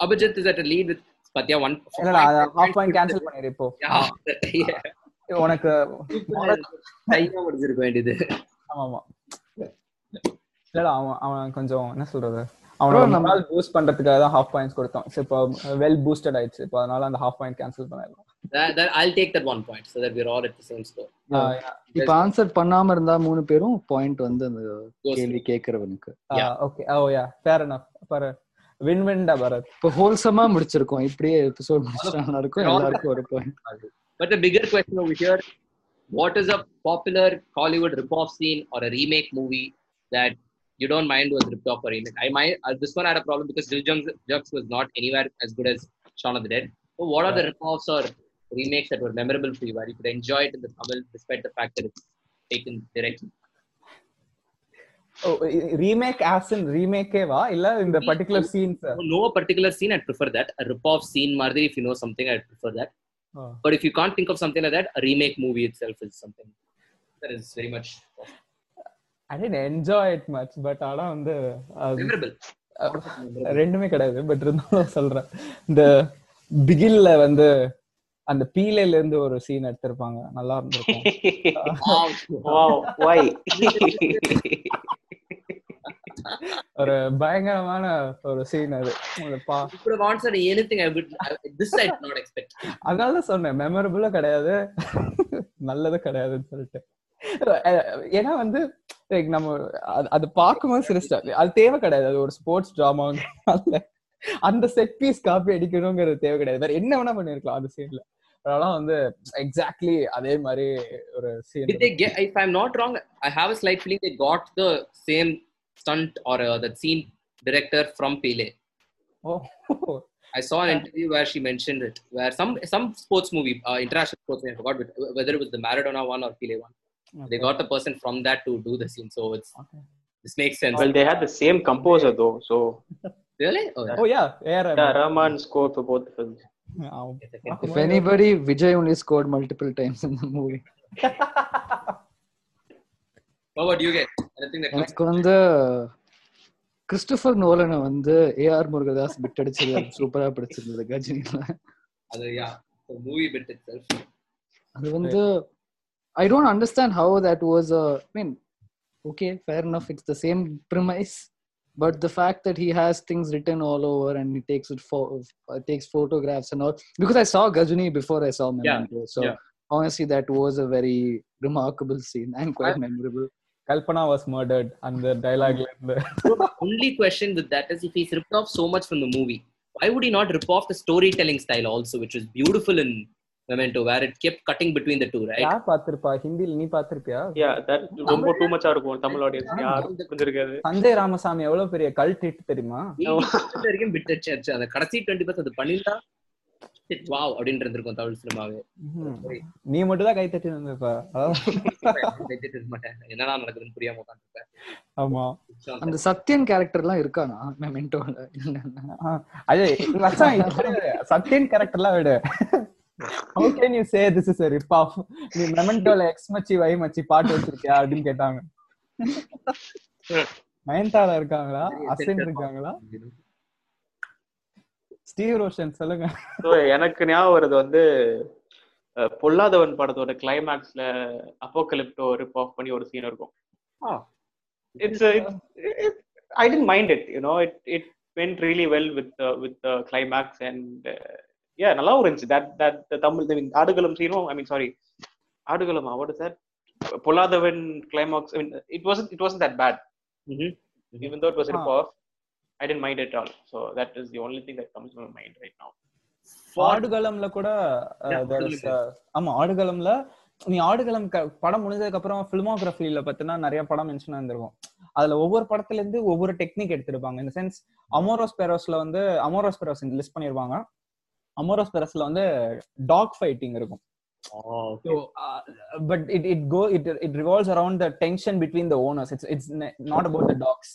Abhijit is at a lead with Patya one. இல்ல half point cancel பண்ணிரு இப்போ Yeah, [laughs] yeah. உனக்கு கையா முடிஞ்சிருக்க வேண்டியது ஆமா ஆமா இல்லடா அவன் அவன் கொஞ்சம் என்ன சொல்றது Bro, அவனோட நம்ம- மொரால் பூஸ்ட் பண்றதுக்காக தான் ஹாஃப் பாயிண்ட்ஸ் கொடுத்தோம் So, இப்போ வெல் பூஸ்டட் ஆயிடுச்சு இப்போ அதனால அந்த ஹாஃப் பாயிண்ட் கேன்சல் பண்ணிடலாம் that, that I'll take that one point so that we're all at the same score. இப்ப ஆன்சர் பண்ணாம இருந்தா மூணு பேரும் பாயிண்ட் வந்து அந்த Goes கேள்வி கேக்குறவனுக்கு Yeah. Okay oh yeah fair enough பாரு வின் வின்டா பரத் இப்ப ஹோல்சமா முடிச்சிருக்கோம் இப்படியே எபிசோட் முடிச்சிட்டா நல்லா இருக்கும் எல்லாருக்கும் ஒரு point But the bigger question over here what is a popular Hollywood ripoff scene or a remake movie that you don't mind was ripped off or remake? I might, uh, this one had a problem because Dil Jung Jux was not anywhere as good as Shaun of the Dead. So, what are the ripoffs or remakes that were memorable for you, where you could enjoy it in the Tamil despite the fact that it's taken directly? Oh, remake as in remake va? Illa in the particular scene, sir? No particular scene, I'd prefer that. A rip-off scene, Mardi, if you know something, I'd prefer that. Oh. But if you can't think of something like that, a remake movie itself is something that is very much. Possible. I didn't enjoy it much, but ஆனால் வந்து memorable. ரெண்டுமே கிடையாது but இருந்தாலும் சொல்றேன் இந்த பிகில்ல வந்து அந்த பீலையில இருந்து ஒரு சீன் எடுத்திருப்பாங்க. நல்லா இருந்திருக்கும்? ஒரு பயங்கரமான ஒரு சீன் அது. expect. அதனால தான் சொன்னேன். மெமரபிளும் கிடையாது. நல்லதும் கிடையாதுன்னு சொல்லிட்டு. ஏன்னா வந்து like நம்ம அது- பார்க்கும்போது சிரிச்சா அது தேவை கிடையாது. அது ஒரு ஸ்போர்ட்ஸ் டிராமா அந்த செட் பீஸ் காப்பி அடிக்கணுங்கிறது தேவை கிடையாது. வேற என்ன வேணா பண்ணிருக்கலாம் அந்த சீன்ல அதனால வந்து எக்ஸாக்ட்லி அதே மாதிரி ஒரு scene Did they get? If I'm not wrong, I have a slight feeling they got the same stunt or uh, that scene director from Pele. I saw an interview where she mentioned it, where some some sports movie, uh, international sports movie, I forgot which- whether it was the Maradona one or Pele one. They got the person from that to do the scene, so it's this makes sense. well, they had the same composer though, so really? Oh, yeah. O yeah air yeah, Rahman scored for both the films. If anybody, Vijay only scored multiple times in the movie. What about you guys? Anything that comes? எனக்கு வந்து Christopher நோலனை வந்து AR Murugadoss bit அடிச்சது சூப்பரா பிடிச்சிருந்தது கஜினில Other, yeah, the movie bit itself. அது வந்து I don't understand how that was I mean okay fair enough it's the same premise but the fact that he has things written all over and he takes it for uh, takes photographs and all because i saw Ghajini before i saw memento yeah. so yeah. honestly that was a very remarkable scene and quite I, memorable kalpana was murdered and the dialogue [laughs] the only question with that is if he's ripped off so much from the movie why would he not rip off the storytelling style also which was beautiful in Memento, where it kept cutting between the two, right? யார் பாத்திருப்பா ஹிந்தில நீ பாத்திருப்பியா yeah that ரொம்ப two மச்சா இருக்கும் Tamil audience யாரும் புரிஞ்சிருக்காது சஞ்சய் ராமசாமி எவ்வளவு பெரிய கல்ட் ஹிட் தெரியுமா? வரைக்கும் பிட் வச்சாச்சு அந்த கடைசி டுவெண்ட்டி பர்சன்ட் அது பண்ணிருந்தா வாவ் அப்படின்னு இருந்திருக்கும் தமிழ் சினிமாவே. நீ மட்டும் தான் கை தட்டி இருந்திருப்ப. அதாவது இருக்க மாட்டேன். என்னடா நடக்குதுன்னு புரியாம உட்காந்துருப்பேன் அந்த அந்த சத்யன் கேரக்டர்லாம் இருக்கானா? மெமெண்டோல அது. சத்யன் கேரக்டர்லாம் விடு. How can you say this is a rip off? நீ மெமெண்டோல எக்ஸ் மச்சி வை மச்சி பாட்டு வச்சிருக்கியா அப்படின்னு கேட்டாங்க. நயன்தாரா இருக்காங்களா? அசின் இருக்காங்களா? ஸ்டீவ் ரோஷன் சொல்லுங்க. So, எனக்கு ஞாபகம் வருது வந்து பொல்லாதவன் படத்தோட கிளைமேக்ஸ்ல அப்போகலிப்டோ ரிப் ஆஃப் பண்ணி ஒரு சீன் இருக்கும். It's I don't mind it you know it it went really well with with climax and yeah நல்லாவும் இருந்துச்சு. That that Tamil I mean, Aadukalam சீனும் I mean sorry Aadukalam what is that Pollathavan climax I mean it was it was that bad even though it was a rip off I didn't mind it at all. So that is the only thing that comes to my mind right now. ஆடுகளம்ல கூட uh, uh, ஆமா ஆடுகளம்ல நீ ஆடுகளம் படம் முடிஞ்சதுக்கு அப்புறம் பிலிமோகிராஃபில பத்தினா நிறைய படம் mention இருந்திருக்கும் அதுல ஒவ்வொரு படத்துல இருந்து ஒவ்வொரு டெக்னிக் எடுத்திருப்பாங்க. இந்த சென்ஸ் அமோரோஸ் பெரோஸ்ல வந்து அமோரோஸ் பெரோஸ் லிஸ்ட் பண்ணிருப்பாங்க. அமோரோஸ் பெரோஸ்ல வந்து டாக் ஃபைட்டிங் இருக்கும். But it it go it it revolves around the tension between the owners. It's it's ne- not about the dogs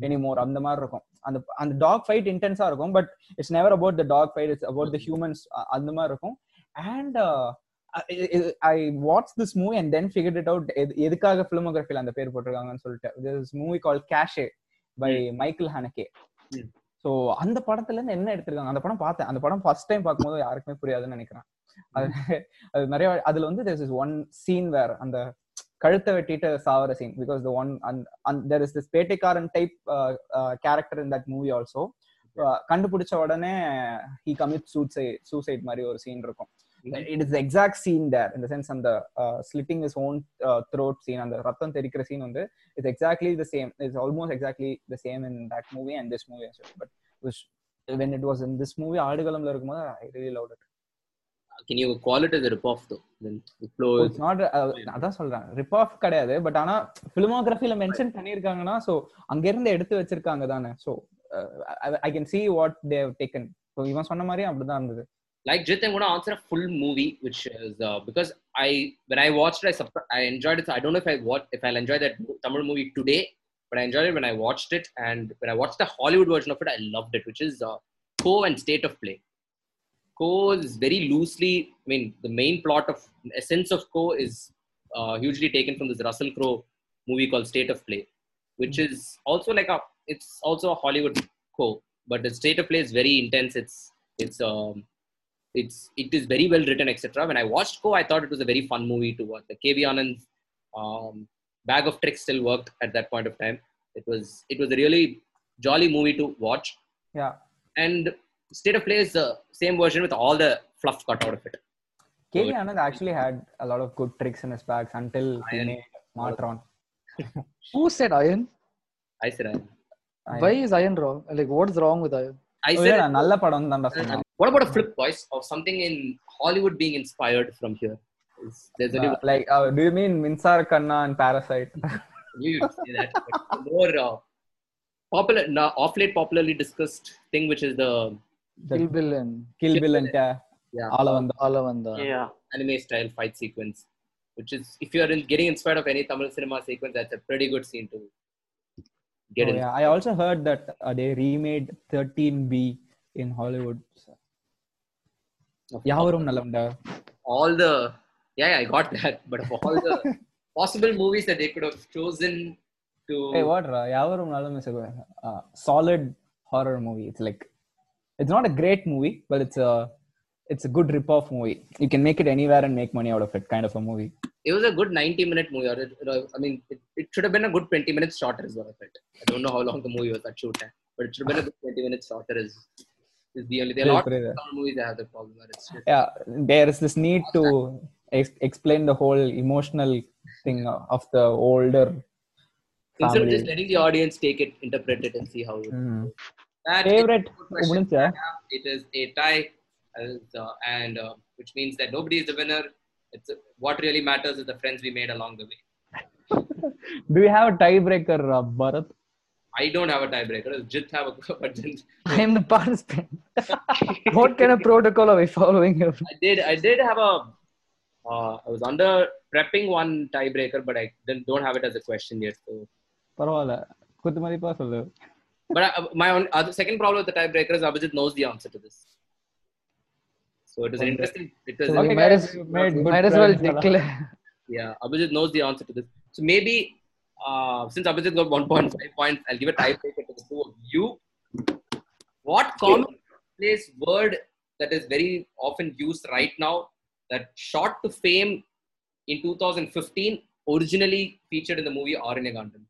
anymore. அந்த மாதிரி இருக்கும். அந்த அந்த டாக் ஃபைட் இன்டென்ஸா இருக்கும் but it's never about the dog fight it's about the humans அந்த மாதிரி இருக்கும். And I watch this movie and then figured it out எதுக்காக பிலிமோகிராஃபில அந்த பேர் போட்டிருக்காங்கன்னு சொல்லிட்டு. This movie call Cache by Michael Haneke. So அந்த படத்துல இருந்து என்ன எடுத்திருக்காங்க? அந்த படம் பார்த்தேன். அந்த படம் ஃபர்ஸ்ட் டைம் பார்க்கும்போது யாருக்குமே புரியாதுன்னு நினைக்கிறேன். அது அது நிறைய அதுல வந்து there's this one scene where அந்த கழுத்தை வெட்டிட்டு சாவர scene because the one there is this Pettaikaran type character in that movie also கண்டுபிடிச்ச உடனே ஹி கமிட் சூசைட் சூசைட் மாதிரி ஒரு சீன் இருக்கும். it is the exact scene there in the sense and the uh, slitting his own uh, throat scene and the ratham terikra scene on the is exactly the same it's almost exactly the same in that movie and this movie as well but which when it was in this movie ஆடுகளம்ல இருக்கும்போது I really love it can you call it as a rip off though then flow oh, it's not அதான் சொல்றேன் rip off கிடையாது but ஆனா filmographyல mention பண்ணிருக்காங்கன்னா so அங்க இருந்து எடுத்து வச்சிருக்காங்க தானே so I can see what they have taken so இவன் சொன்ன மாதிரி அப்படிதான் இருந்தது like Jit, I'm going to answer a full movie, which is uh, because I when I watched it, I, I enjoyed it. So I don't know if I watch if I'll enjoy that Tamil movie today, but I enjoyed it when I watched it, and when I watched the Hollywood version of it, I loved it, which is uh, Ko and State of Play. Ko is very loosely. I mean, the main plot of essence of Ko is uh, hugely taken from this Russell Crowe movie called State of Play, which is also like a. It's also a Hollywood Co, but the State of Play is very intense. It's it's um, it's it is very well written, etc. When I watched Ko, I thought it was a very fun movie to watch. The K. V. Anand's um, bag of tricks still worked at that point of time. It was it was a really jolly movie to watch. Yeah. And State of Play is the same version with all the fluff cut out of it. K. V. so Anand actually had a lot of good tricks in his bags until he made Maattrraan. Who said Ayan? I said Ayan. Ayan. Why is Ayan wrong? Like, what's wrong with Ayan? Oh, I said What about a flip boys of something in Hollywood being inspired from here? there's uh, like uh, do you mean Minsara Kanna and Parasite? [laughs] you say that more uh, popular off late popularly discussed thing which is the, the Kill Bill and Kill Bill and yeah. Yeah. Aalavandhan. Aalavandhan. Yeah. Anime style fight sequence, which is if you are getting inspired of any Tamil cinema sequence, that's a pretty good scene to get oh, in. Yeah, I also heard that uh, they remade 13B in Hollywood. Yavarum Nalamda. All the yeah, yeah, I got that. But of all the [laughs] possible movies that they could have chosen to Hey what Yavarum Nalam is a uh, solid horror movie. It's like it's not a great movie, but it's a it's a good rip-off movie. You can make it anywhere and make money out of it, kind of a movie it was a good 90 minute movie or it, i mean it, it, should have been a good 20 minutes shorter is what i felt. I don't know how long the movie was at shoot time, but it should have been a good 20 minutes shorter is is the only thing. A lot of movies have the problem yeah there is this need to ex- explain the whole emotional thing of the older family. instead of just letting the audience take it interpret it and see how it mm. that favorite it is a tie uh, and uh, which means that nobody is the winner it's a, what really matters is the friends we made along the way. Do you have a tiebreaker, uh, Bharat? I don't have a tiebreaker. Jit have a [laughs] but I am the participant. [laughs] what kind of protocol are we following here? I did. I did have a. Uh, I was under prepping one tiebreaker, but I didn't, don't have it as a question yet. So. but I, my own, uh, second problem with the tiebreaker is Abhijit knows the answer to this. So it is an interesting. It is So might as, made might as well declare. yeah. Abhijit knows the answer to this. So maybe uh, since Abhijit got 1.5 points, I'll give a tiebreaker to the two of you. What commonplace word that is very often used right now that shot to fame in 2015 originally featured in the movie Aranya Kandam?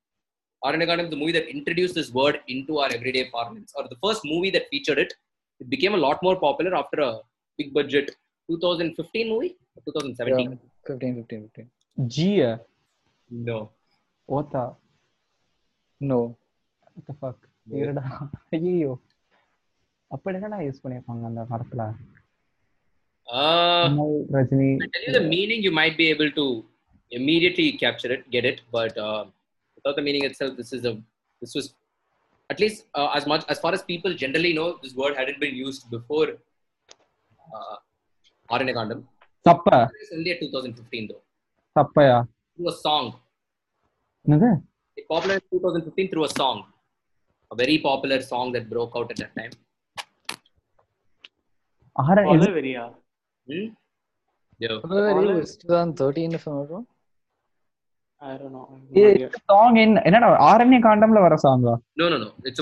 Aranegandam is the movie that introduced this word into our everyday parlance, or the first movie that featured it. It became a lot more popular after a big budget 2015 movie or 2017. Yeah, 15, 15, 15. G No. ஓத்தா No. what the fuck இருடா ஐயோ அப்படி என்னடா use பண்ணிருப்பாங்க அந்த படத்துல Uh, Kamal, Rajini I tell you the meaning, you might be able to immediately capture it, get it. But uh, without the meaning itself, this is a this was at least uh, as much as far as people generally know, this word hadn't been used before uh, Aranya Kandam. Sappa. It's only 2015 though. Sappa, yeah. Through a song. Okay. It popular 2015 through a song. A very popular song that broke out at that time. RNA. Hmm? Yeah. 2013 if I'm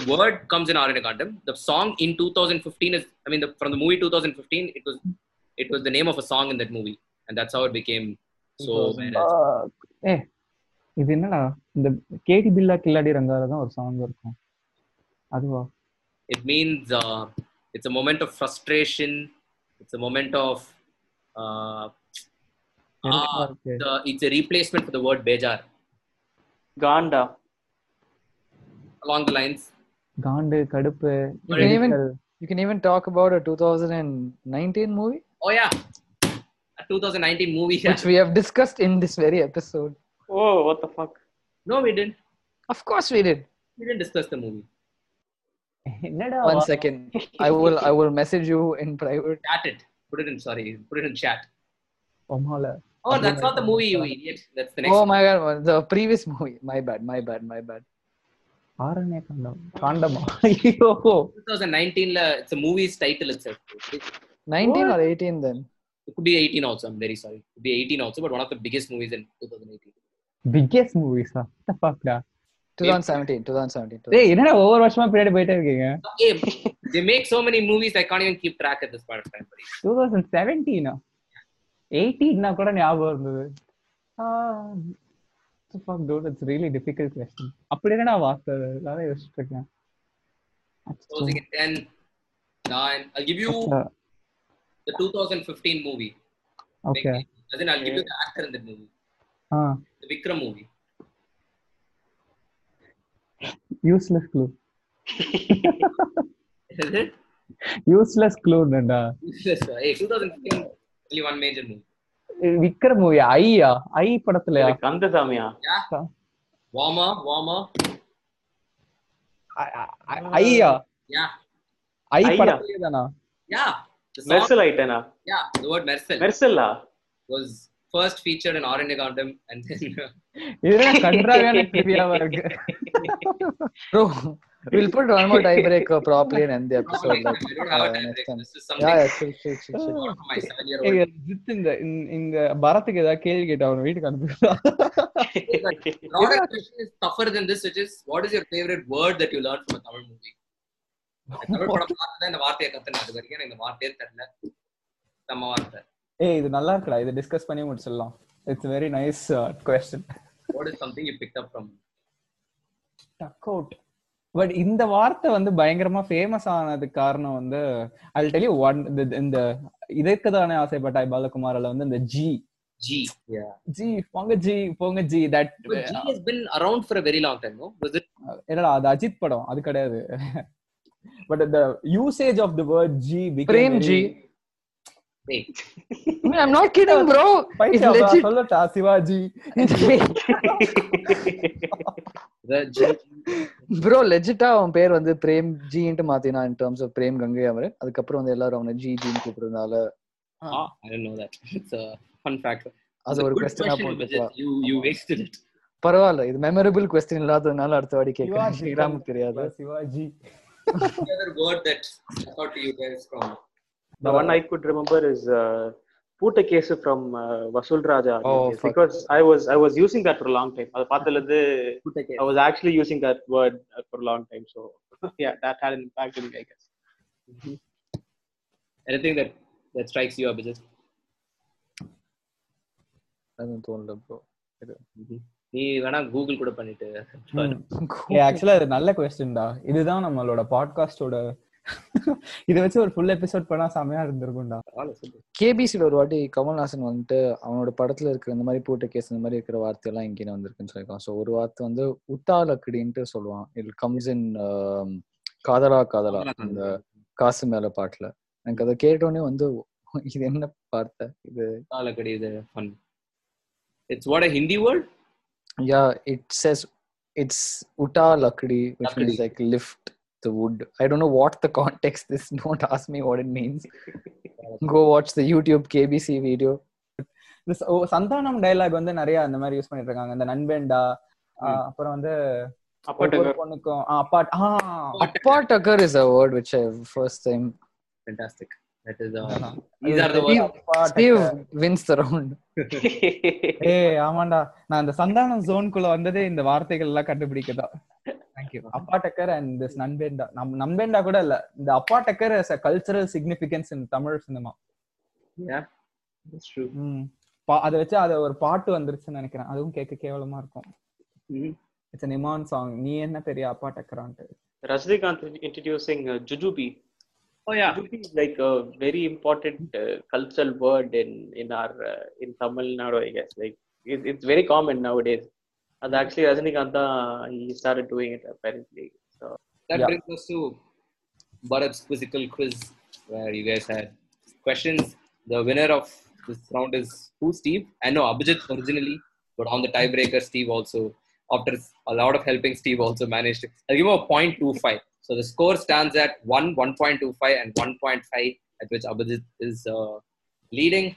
a word comes in the song in 2015 is i mean from the movie 2015 it was it was the name of a song in that movie. And that's how it became so இருக்கும். it means uh, it's a moment of frustration. It's a moment of uh, Ah, ah, the, it's a replacement for the word bejar. Ganda. Along the lines. Ganda, kadupu. You can, even, you can even talk about a 2019 movie. Oh, yeah. A 2019 movie. Which we have discussed in this very episode. Oh, what the fuck? No, we didn't. Of course we did. We didn't discuss the movie. One second. I will I will message you in private. Chat it. Put it in sorry. Put it in chat. Oh, Omhala. Oh, that's not the movie, you idiot. That's the next. Oh my god, the previous movie. My bad, my bad, my bad. Aranya Kandam. [laughs] Condom. 2019 la, it's a movie's title itself. 19 what? or 18 then? It could be 18 also. I'm very sorry. It could be 18 also, but one of the biggest movies in 2018. Biggest movies? Huh? What the fuck, da? 2017, 2017. 2017. Hey, என்னடா ஒவ்வொரு overwatch பின்னாடி போயிட்டே இருக்கீங்க. They make so many movies I can't even keep track at this point of time. 2017. எயிட்டீன்னா கூட ஞாபகம் இருந்தது fuck dude it's really difficult question அப்படி என்னடா வார்த்தை அதான் யோசிச்சுட்டு இருக்கேன் Closing in 10, 9. I'll give you the 2015 movie. Okay As in, I'll give you the actor in the movie. Ah The Vikram movie. Useless clue Is it? Useless க்ளூடா Yes, sir. Hey, 2015, only one major movie. Vikram movie ஐயா? ஐ படத்துல? கந்தசாமியா? வாமா வாமா. ஐயா? ஐ படத்துலயே தானா? Yeah. Mersal ஐட்டனா? Yeah the word Mersal. மெர்சல்லா? Was first featured in Aaranya Kaandam and then இதுல கன்றாவியான டிவியாவா இருக்கு. [laughs] we'll put one more tiebreaker properly and end the episode. I Like, don't have a uh, next time. This is something Yeah, yeah, year ஏய், old. ஜித் இந்த இந்த- இங்க பரத்துக்கு ஏதாவது கேள்வி கேட்டா அவன் வீட்டுக்கு அனுப்பிடுறா Broader question is tougher than this, which is what is your favorite word that you learned from a Tamil movie? Tamil படம் பார்த்து இந்த வார்த்தையை கத்துனேன் அது வரைக்கும் எனக்கு இந்த வார்த்தையே தெரியல நம்ம வார்த்தை ஏய் இது நல்லா இருக்குடா இது டிஸ்கஸ் பண்ணி முடிச்சிடலாம் it's very nice question what is something you picked up from duck out but இந்த வார்த்தை வந்து பயங்கரமா ஃபேமஸ் ஆனதுக்கு காரணம் வந்து ஐ டெல் யூ ஒன் இந்த இதற்கு தானே ஆசைப்பட்டாய் பாலகுமாரில் வந்து இந்த ஜி G? Yeah. ஜி போங்க ஜி போங்க G that But G has been around for a very long time, no? Was it? என்னடா அது அஜித் படம் அது கிடையாது but the usage of the word G G. I mean, I'm not kidding, bro. It's பைத்தியம் legit. சொல்லட்டா Sivaji [laughs] the G- bro லெஜிட்டா அவன் பேர் வந்து பிரேம் ஜின்ட்டு மாத்தினா in terms of Prem Gangai அவர் அதுக்கப்புறம் வந்து எல்லாரும் அவனை ஜி ஜின்னு கூப்பிடுறதுனால ah, I didn't know that. It's a fun fact. அது ஒரு கொஸ்டினா question, போட்டுக்கலாம் Vijay. You you wasted it. பரவாயில்ல இது மெமரபிள் கொஸ்டின் இல்லாததுனால அடுத்த வாடி கேட்கலாம் ஸ்ரீராமுக்கு தெரியாது Sivaji word that stuck out to you guys from The one I could remember is uh, பூட்ட case from uh, Vasool Raja because I was I was using that for long time அதை பார்த்ததுல இருந்து I was actually using that word for long time so yeah that had an impact on me i guess. Mm-hmm. anything that that strikes அது தோணல bro நீ வேணா Google கூட பண்ணிட்டு ஆக்சுவலா இது [laughs] நல்ல கொஸ்டின் தான் இதுதான் நம்மளோட பாட்காஸ்டோட இத வச்சு ஒரு ஃபுல் எபிசோட் பண்ணா செமையா இருந்திருக்கும்டா. கேபிசில ஒரு வாட்டி கமல்ஹாசன் வந்துட்டு அவனோட படத்துல இருக்கிற இந்த மாதிரி பூட்ட கேஸ் இந்த மாதிரி இருக்கிற வார்த்தையெல்லாம் இங்கே வந்திருக்குன்னு சொல்லியிருக்கான். ஸோ ஒரு வார்த்தை வந்து உத்தாலக்கடின்ட்டு சொல்லுவான். இட் கம்ஸ் இன் காதலா காதலா இந்த காசு மேல பாட்டுல. எனக்கு அதை கேட்டோடனே வந்து இது என்ன வார்த்தை? இது a fun. It's what a Hindi word? Yeah it says it's Utah means Lakdi. like lift. The wood i don't know what the context is don't ask me what it means go watch the youtube kbc video ச- ஓ, Santhanam dialogue வந்து நிறைய அந்த மாதிரி use பண்ணிட்டு இருக்காங்க இந்த நண்பேண்டா அப்புறம் வந்து. பொண்ணுக்கும் அப்பா tucker is a word which i first time Fantastic. That is uh, these are the Steve, words. அப்பா Steve டக்கர். wins the round. [laughs] ஏய் ஆமாண்டா. நான் இந்த சந்தானம் ஜோனுக்குள்ள வந்ததே இந்த வார்த்தைகள் எல்லாம் கண்டுபிடிக்கதா தேங்க்யூ அப்பா டக்கர் அண்ட் திஸ் நண்பேண்டா. நம் நண்பேண்டா கூட இல்ல. இந்த அப்பா டக்கர் is a cultural significance in Tamil cinema Yeah, that's true. அதை வச்சு அத ஒரு பாட்டு வந்துருச்சுன்னு நினைக்கிறேன். அதுவும் கேட்க கேவலமா இருக்கும். இட்ஸ் நிமான் சாங் நீ என்ன பெரிய அப்பா டக்கரான்ட்டு. Rajnikant introducing uh, Jujubi. Oh yeah. Jujubi is like a very important uh, cultural word in in our uh, in Tamil Nadu, I guess. Like it, it's very common nowadays. And actually, Rajnikant he started doing it apparently. So That Yeah. brings us to Bharat's quizzical quiz, where you guys had questions. The winner of this round is who? Steve? I know Abhijit originally, but on the tiebreaker, Steve also, after a lot of helping, Steve also managed. to- I'll give him a 0.25. So the score stands at 1, 1.25, and 1.5, at which Abhijit is uh, leading.